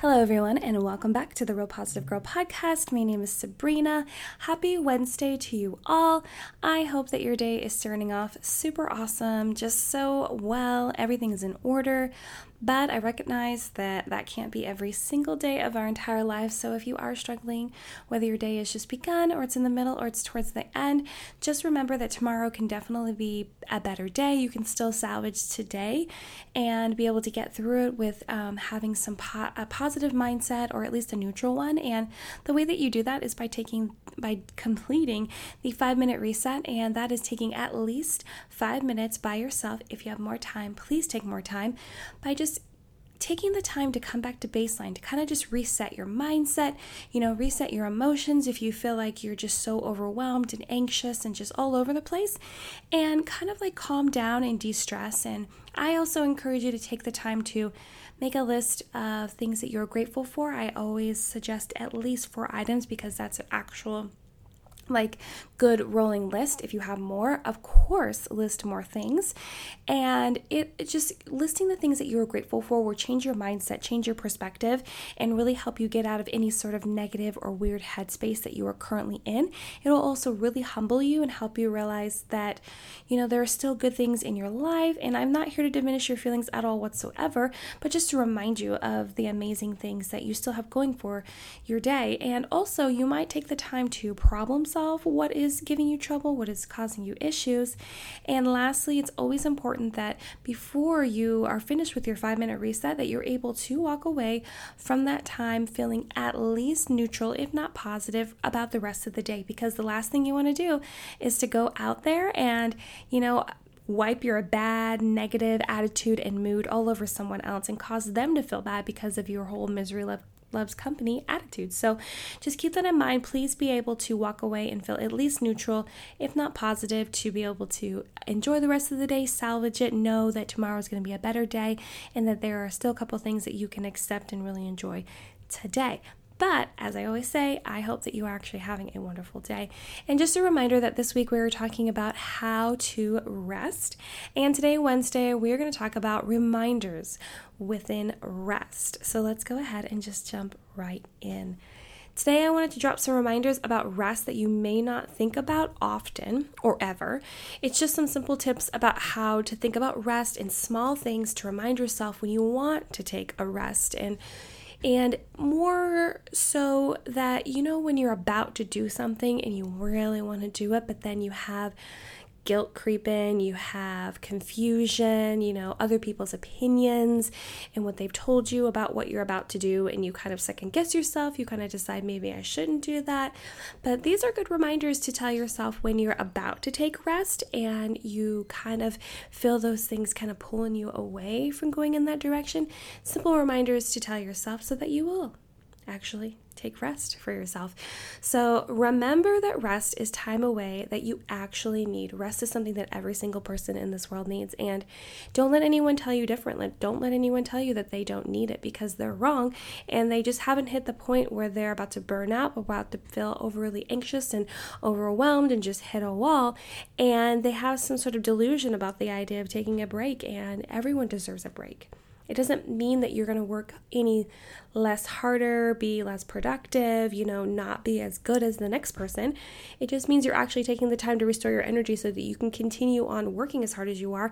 Hello, everyone, and welcome back to the Real Positive Girl podcast. My name is Sabrina. Happy Wednesday to you all. I hope that your day is starting off super awesome, just so well. Everything is in order. But I recognize that that can't be every single day of our entire life. So if you are struggling, whether your day is just begun or it's in the middle or it's towards the end, just remember that tomorrow can definitely be a better day. You can still salvage today and be able to get through it with um, having some po- a positive mindset or at least a neutral one. And the way that you do that is by taking by completing the five minute reset, and that is taking at least five minutes by yourself. If you have more time, please take more time by just taking the time to come back to baseline to kind of just reset your mindset, you know, reset your emotions if you feel like you're just so overwhelmed and anxious and just all over the place, and kind of like calm down and de stress. And I also encourage you to take the time to make a list of things that you're grateful for. I always suggest at least four items because that's an actual like good rolling list. If you have more of course list more things. And it, it, just listing the things that you're grateful for will change your mindset change your perspective and really help you get out of any sort of negative or weird headspace that you are currently in. It'll also really humble you and help you realize that you know there are still good things in your life and i'm not here to diminish your feelings at all whatsoever but just to remind you of the amazing things that you still have going for your day. And also you might take the time to problem solve yourself what is giving you trouble, what is causing you issues. And lastly, it's always important that before you are finished with your five minute reset, that you're able to walk away from that time feeling at least neutral, if not positive, about the rest of the day. Because the last thing you want to do is to go out there and, you know, wipe your bad, negative attitude and mood all over someone else and cause them to feel bad because of your whole misery loves company attitude. So just keep that in mind. Please be able to walk away and feel at least neutral, if not positive, to be able to enjoy the rest of the day, salvage it, know that tomorrow is going to be a better day, and that there are still a couple things that you can accept and really enjoy today. But as I always say, I hope that you are actually having a wonderful day. And just a reminder that this week we were talking about how to rest. And today, Wednesday, we are going to talk about reminders within rest. So let's go ahead and just jump right in. Today, I wanted to drop some reminders about rest that you may not think about often or ever. It's just some simple tips about how to think about rest and small things to remind yourself when you want to take a rest and and more so that you know when you're about to do something and you really want to do it, but then you have guilt creep in, you have confusion, you know, other people's opinions and what they've told you about what you're about to do, and you kind of second guess yourself. You kind of decide maybe I shouldn't do that. But these are good reminders to tell yourself when you're about to take rest and you kind of feel those things kind of pulling you away from going in that direction. Simple reminders to tell yourself so that you will actually take rest for yourself. So remember that rest is time away that you actually need. Rest is something that every single person in this world needs. And don't let anyone tell you differently. Don't let anyone tell you that they don't need it because they're wrong and they just haven't hit the point where they're about to burn out, about to feel overly anxious and overwhelmed and just hit a wall. And they have some sort of delusion about the idea of taking a break, and everyone deserves a break. It doesn't mean that you're going to work any less harder, be less productive, you know, not be as good as the next person. It just means you're actually taking the time to restore your energy so that you can continue on working as hard as you are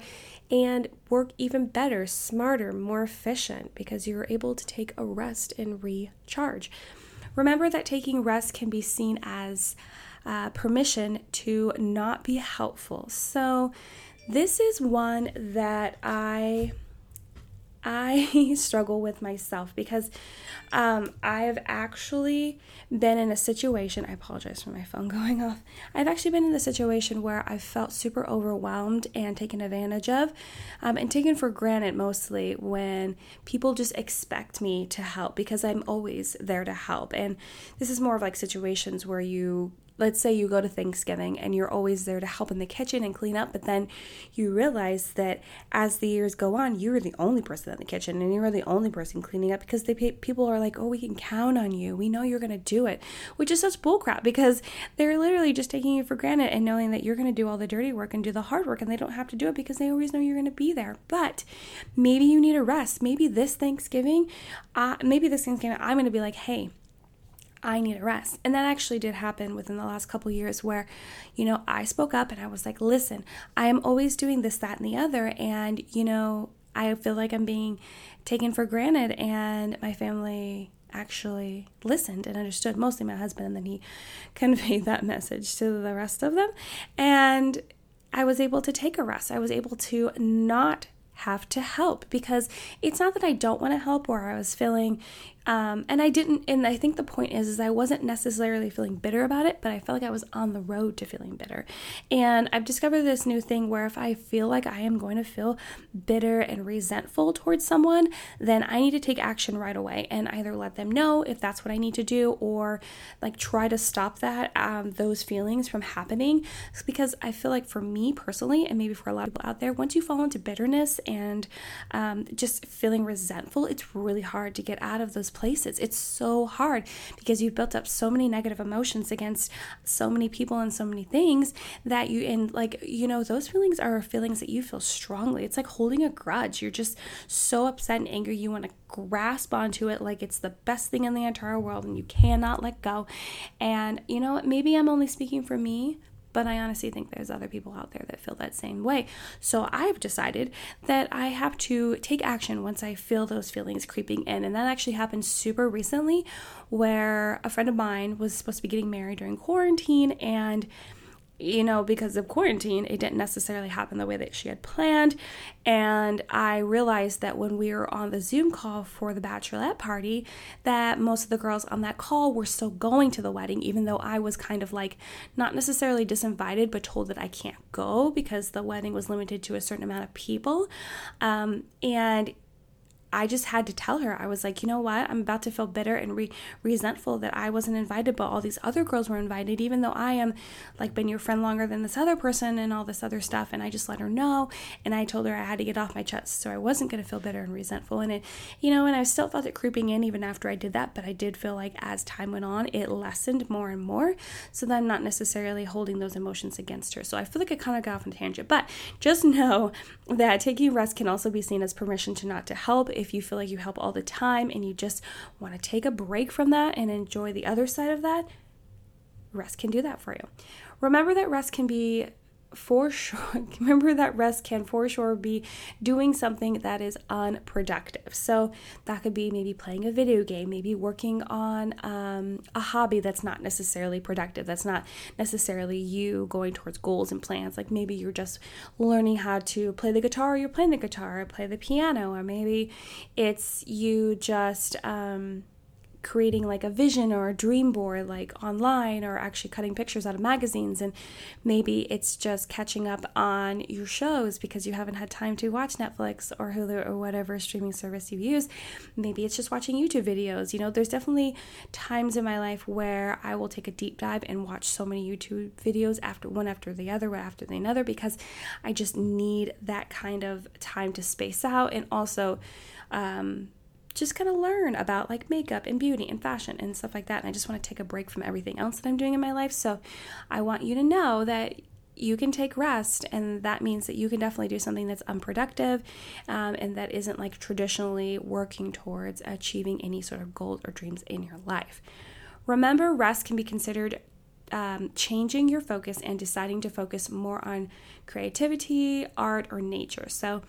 and work even better, smarter, more efficient because you're able to take a rest and recharge. Remember that taking rest can be seen as uh, permission to not be helpful. So, this is one that I I struggle with myself because um, I've actually been in a situation. I apologize for my phone going off. I've actually been in a situation where I've felt super overwhelmed and taken advantage of um, and taken for granted mostly when people just expect me to help because I'm always there to help. And this is more of like situations where you let's say you go to Thanksgiving and you're always there to help in the kitchen and clean up, but then you realize that as the years go on, you're the only person in the kitchen and you're the only person cleaning up because they people are like, oh, we can count on you. We know you're going to do it, which is such bullcrap because they're literally just taking you for granted and knowing that you're going to do all the dirty work and do the hard work and they don't have to do it because they always know you're going to be there. But maybe you need a rest. Maybe this Thanksgiving, uh, maybe this Thanksgiving, I'm going to be like, hey, I need a rest. And that actually did happen within the last couple years where, you know, I spoke up and I was like, listen, I am always doing this, that, and the other. And, you know, I feel like I'm being taken for granted. And my family actually listened and understood, mostly my husband. And then he conveyed that message to the rest of them. And I was able to take a rest. I was able to not have to help because it's not that I don't want to help or I was feeling, um, and I didn't, and I think the point is, is I wasn't necessarily feeling bitter about it, but I felt like I was on the road to feeling bitter. And I've discovered this new thing where if I feel like I am going to feel bitter and resentful towards someone, then I need to take action right away and either let them know if that's what I need to do or like try to stop that, um, those feelings from happening. because I feel like for me personally, and maybe for a lot of people out there, once you fall into bitterness and um, just feeling resentful, it's really hard to get out of those places. It's so hard because you've built up so many negative emotions against so many people and so many things that you, and like, you know, those feelings are feelings that you feel strongly. It's like holding a grudge. You're just so upset and angry. You want to grasp onto it like it's the best thing in the entire world and you cannot let go. And, you know, maybe I'm only speaking for me, but I honestly think there's other people out there that feel that same way. So I've decided that I have to take action once I feel those feelings creeping in. And that actually happened super recently where a friend of mine was supposed to be getting married during quarantine and you know, because of quarantine, it didn't necessarily happen the way that she had planned. And I realized that when we were on the Zoom call for the bachelorette party, that most of the girls on that call were still going to the wedding, even though I was kind of like not necessarily disinvited, but told that I can't go because the wedding was limited to a certain amount of people. Um, and I just had to tell her. I was like, you know what? I'm about to feel bitter and re- resentful that I wasn't invited, but all these other girls were invited, even though I am like been your friend longer than this other person and all this other stuff. And I just let her know. And I told her I had to get off my chest. So I wasn't going to feel bitter and resentful. And it, you know, and I still felt it creeping in even after I did that. But I did feel like as time went on, it lessened more and more. So then I'm not necessarily holding those emotions against her. So I feel like I kind of got off on a tangent. But just know that taking rest can also be seen as permission to not to help if you feel like you help all the time and you just want to take a break from that and enjoy the other side of that, rest can do that for you. Remember that rest can be for sure remember that rest? Can for sure be doing something that is unproductive? So that could be maybe playing a video game maybe working on um, a hobby that's not necessarily productive that's not necessarily you going towards goals and plans. Like maybe you're just learning how to play the guitar or you're playing the guitar or play the piano or maybe it's you just um, creating like a vision or a dream board like online or actually cutting pictures out of magazines and maybe it's just catching up on your shows because you haven't had time to watch Netflix or Hulu or whatever streaming service you use. Maybe it's just watching YouTube videos. You know there's definitely times in my life where I will take a deep dive and watch so many YouTube videos after one after the other one after the another because I just need that kind of time to space out and also um, just kind of learn about like makeup and beauty and fashion and stuff like that. And I just want to take a break from everything else that I'm doing in my life. So I want you to know that you can take rest, and that means that you can definitely do something that's unproductive um, and that isn't like traditionally working towards achieving any sort of goals or dreams in your life. Remember, rest can be considered um, changing your focus and deciding to focus more on creativity, art, or nature. So,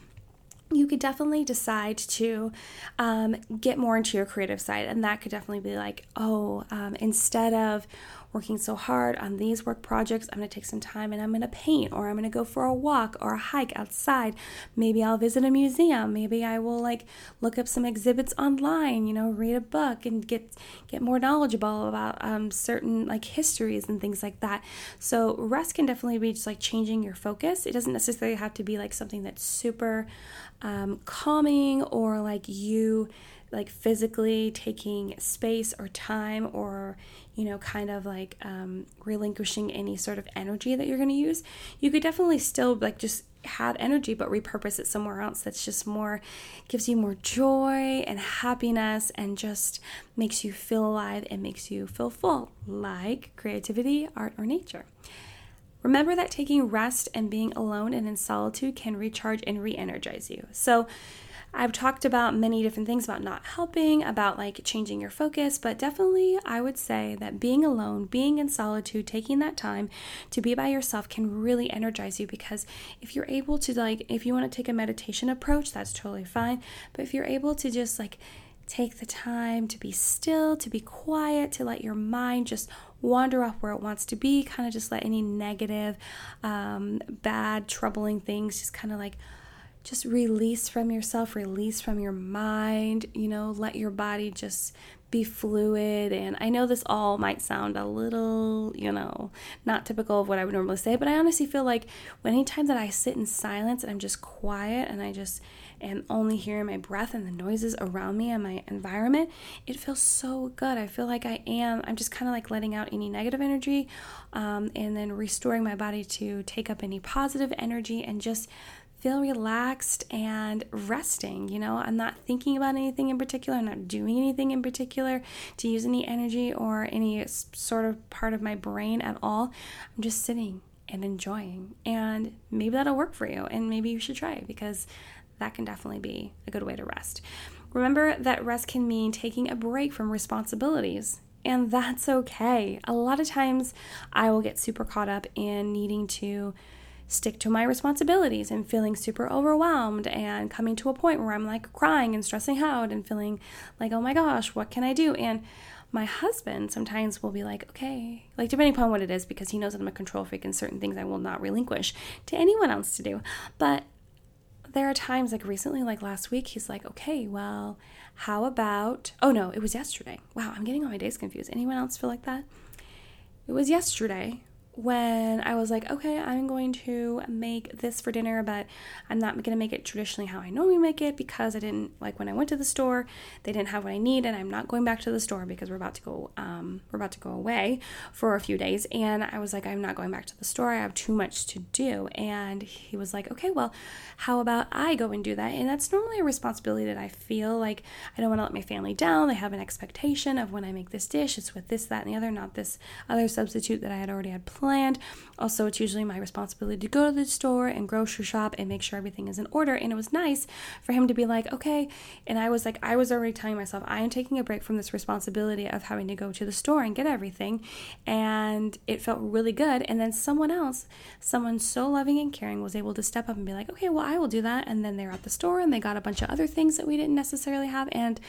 you could definitely decide to um, get more into your creative side. And that could definitely be like, oh, um, instead of working so hard on these work projects, I'm going to take some time and I'm going to paint or I'm going to go for a walk or a hike outside. Maybe I'll visit a museum. Maybe I will like look up some exhibits online, you know, read a book and get get more knowledgeable about um, certain like histories and things like that. So rest can definitely be just like changing your focus. It doesn't necessarily have to be like something that's super um, calming or like you like physically taking space or time or you know kind of like um, relinquishing any sort of energy that you're going to use you could definitely still like just have energy but repurpose it somewhere else that's just more gives you more joy and happiness and just makes you feel alive and makes you feel full like creativity art or nature Remember that taking rest and being alone and in solitude can recharge and re energize you. So, I've talked about many different things about not helping, about like changing your focus, but definitely I would say that being alone, being in solitude, taking that time to be by yourself can really energize you because if you're able to like if you want to take a meditation approach, that's totally fine, but if you're able to just like take the time to be still, to be quiet, to let your mind just wander off where it wants to be, kind of just let any negative, um, bad, troubling things just kind of like just release from yourself, release from your mind, you know, let your body just be fluid. And I know this all might sound a little, you know, not typical of what I would normally say, but I honestly feel like anytime that I sit in silence and I'm just quiet and I just am only hearing my breath and the noises around me and my environment, it feels so good. I feel like I am, I'm just kind of like letting out any negative energy um, and then restoring my body to take up any positive energy and just feel relaxed and resting. You know, I'm not thinking about anything in particular, I'm not doing anything in particular to use any energy or any sort of part of my brain at all. I'm just sitting and enjoying. And maybe that'll work for you, and maybe you should try because that can definitely be a good way to rest. Remember that rest can mean taking a break from responsibilities. And that's okay. A lot of times I will get super caught up in needing to stick to my responsibilities and feeling super overwhelmed and coming to a point where I'm like crying and stressing out and feeling like, oh my gosh, what can I do? And my husband sometimes will be like, okay, like depending upon what it is, because he knows that I'm a control freak and certain things I will not relinquish to anyone else to do. But there are times like recently, like last week, he's like, okay, well, how about, oh no, it was yesterday. Wow, I'm getting all my days confused. Anyone else feel like that? It was yesterday when I was like, okay, I'm going to make this for dinner, but I'm not going to make it traditionally how I normally make it because I didn't like when I went to the store, they didn't have what I need, and I'm not going back to the store because we're about to go, um, we're about to go away for a few days, and I was like, I'm not going back to the store. I have too much to do, and he was like, okay, well, how about I go and do that? And that's normally a responsibility that I feel like I don't want to let my family down. They have an expectation of when I make this dish, it's with this, that, and the other, not this other substitute that I had already had planned planned. Also, it's usually my responsibility to go to the store and grocery shop and make sure everything is in order. And it was nice for him to be like, okay. And I was like, I was already telling myself, I am taking a break from this responsibility of having to go to the store and get everything. And it felt really good. And then someone else, someone so loving and caring, was able to step up and be like, okay, well, I will do that. And then they're at the store and they got a bunch of other things that we didn't necessarily have. And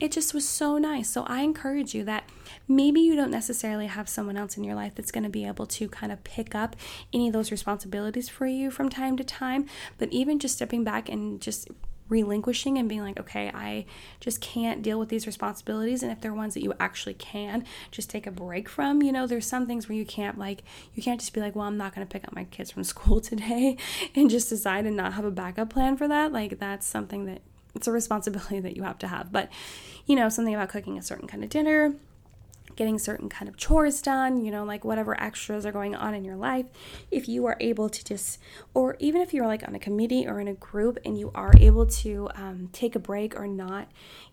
it just was so nice. So I encourage you that maybe you don't necessarily have someone else in your life that's going to be able to kind of pick up any of those responsibilities for you from time to time, but even just stepping back and just relinquishing and being like, okay, I just can't deal with these responsibilities. And if they're ones that you actually can, just take a break from. You know, there's some things where you can't, like, you can't just be like, well, I'm not going to pick up my kids from school today and just decide and not have a backup plan for that. Like, that's something that it's a responsibility that you have to have. But, you know, something about cooking a certain kind of dinner, getting certain kind of chores done, you know, like whatever extras are going on in your life, if you are able to just, or even if you're like on a committee or in a group and you are able to um, take a break or not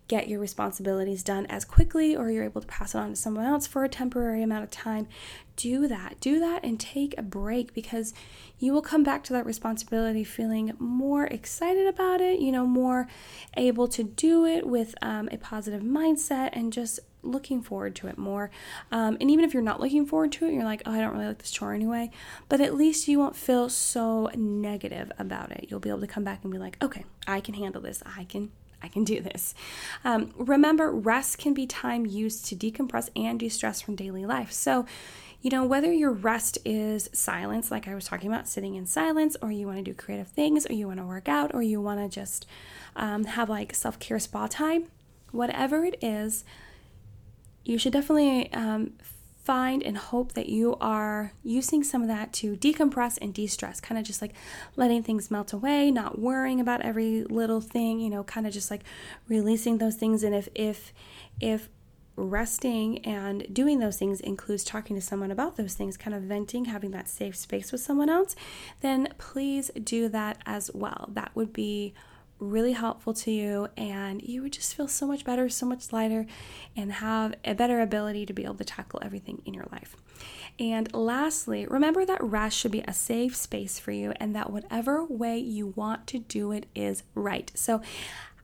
get your responsibilities done as quickly or you're able to pass it on to someone else for a temporary amount of time, do that. Do that and take a break because you will come back to that responsibility feeling more excited about it, you know, more able to do it with um, a positive mindset and just looking forward to it more. Um, and even if you're not looking forward to it, you're like, oh, I don't really like this chore anyway, but at least you won't feel so negative about it. You'll be able to come back and be like, okay, I can handle this. I can. I can do this. Um, remember, rest can be time used to decompress and de stress from daily life. So, you know, whether your rest is silence, like I was talking about, sitting in silence, or you want to do creative things, or you want to work out, or you want to just um, have like self care spa time, whatever it is, you should definitely um, find and hope that you are using some of that to decompress and de stress, kind of just like letting things melt away, not worrying about every little thing, you know, kind of just like releasing those things. And if, if, if, resting and doing those things includes talking to someone about those things, kind of venting, having that safe space with someone else, then please do that as well. That would be really helpful to you and you would just feel so much better, so much lighter, and have a better ability to be able to tackle everything in your life. And lastly, remember that rest should be a safe space for you and that whatever way you want to do it is right. So,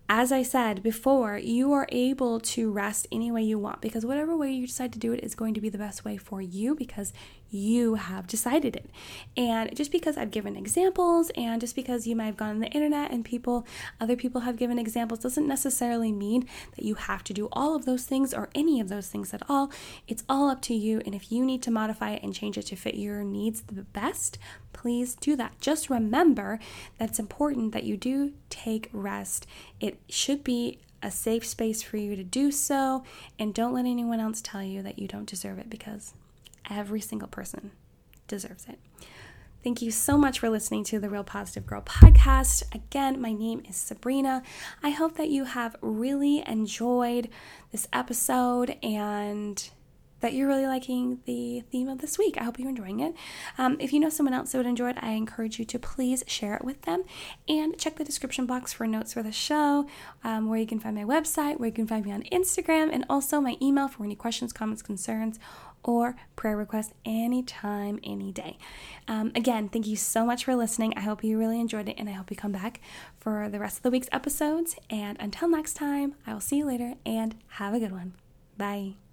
as I said before, you are able to rest any way you want because whatever way you decide to do it is going to be the best way for you because you have decided it. And just because I've given examples and just because you might have gone on the internet and people, other people have given examples, doesn't necessarily mean that you have to do all of those things or any of those things at all. It's all up to you. And if you need to modify it and change it to fit your needs the best, please do that. Just remember that it's important that you do take rest. It should be a safe space for you to do so, and don't let anyone else tell you that you don't deserve it because every single person deserves it. Thank you so much for listening to the Real Positive Girl podcast. Again, my name is Sabrina. I hope that you have really enjoyed this episode and that you're really liking the theme of this week. I hope you're enjoying it. Um, if you know someone else that would enjoy it, I encourage you to please share it with them and check the description box for notes for the show, um, where you can find my website, where you can find me on Instagram, and also my email for any questions, comments, concerns, or prayer requests anytime, any day. Um, again, thank you so much for listening. I hope you really enjoyed it, and I hope you come back for the rest of the week's episodes. And until next time, I will see you later and have a good one. Bye.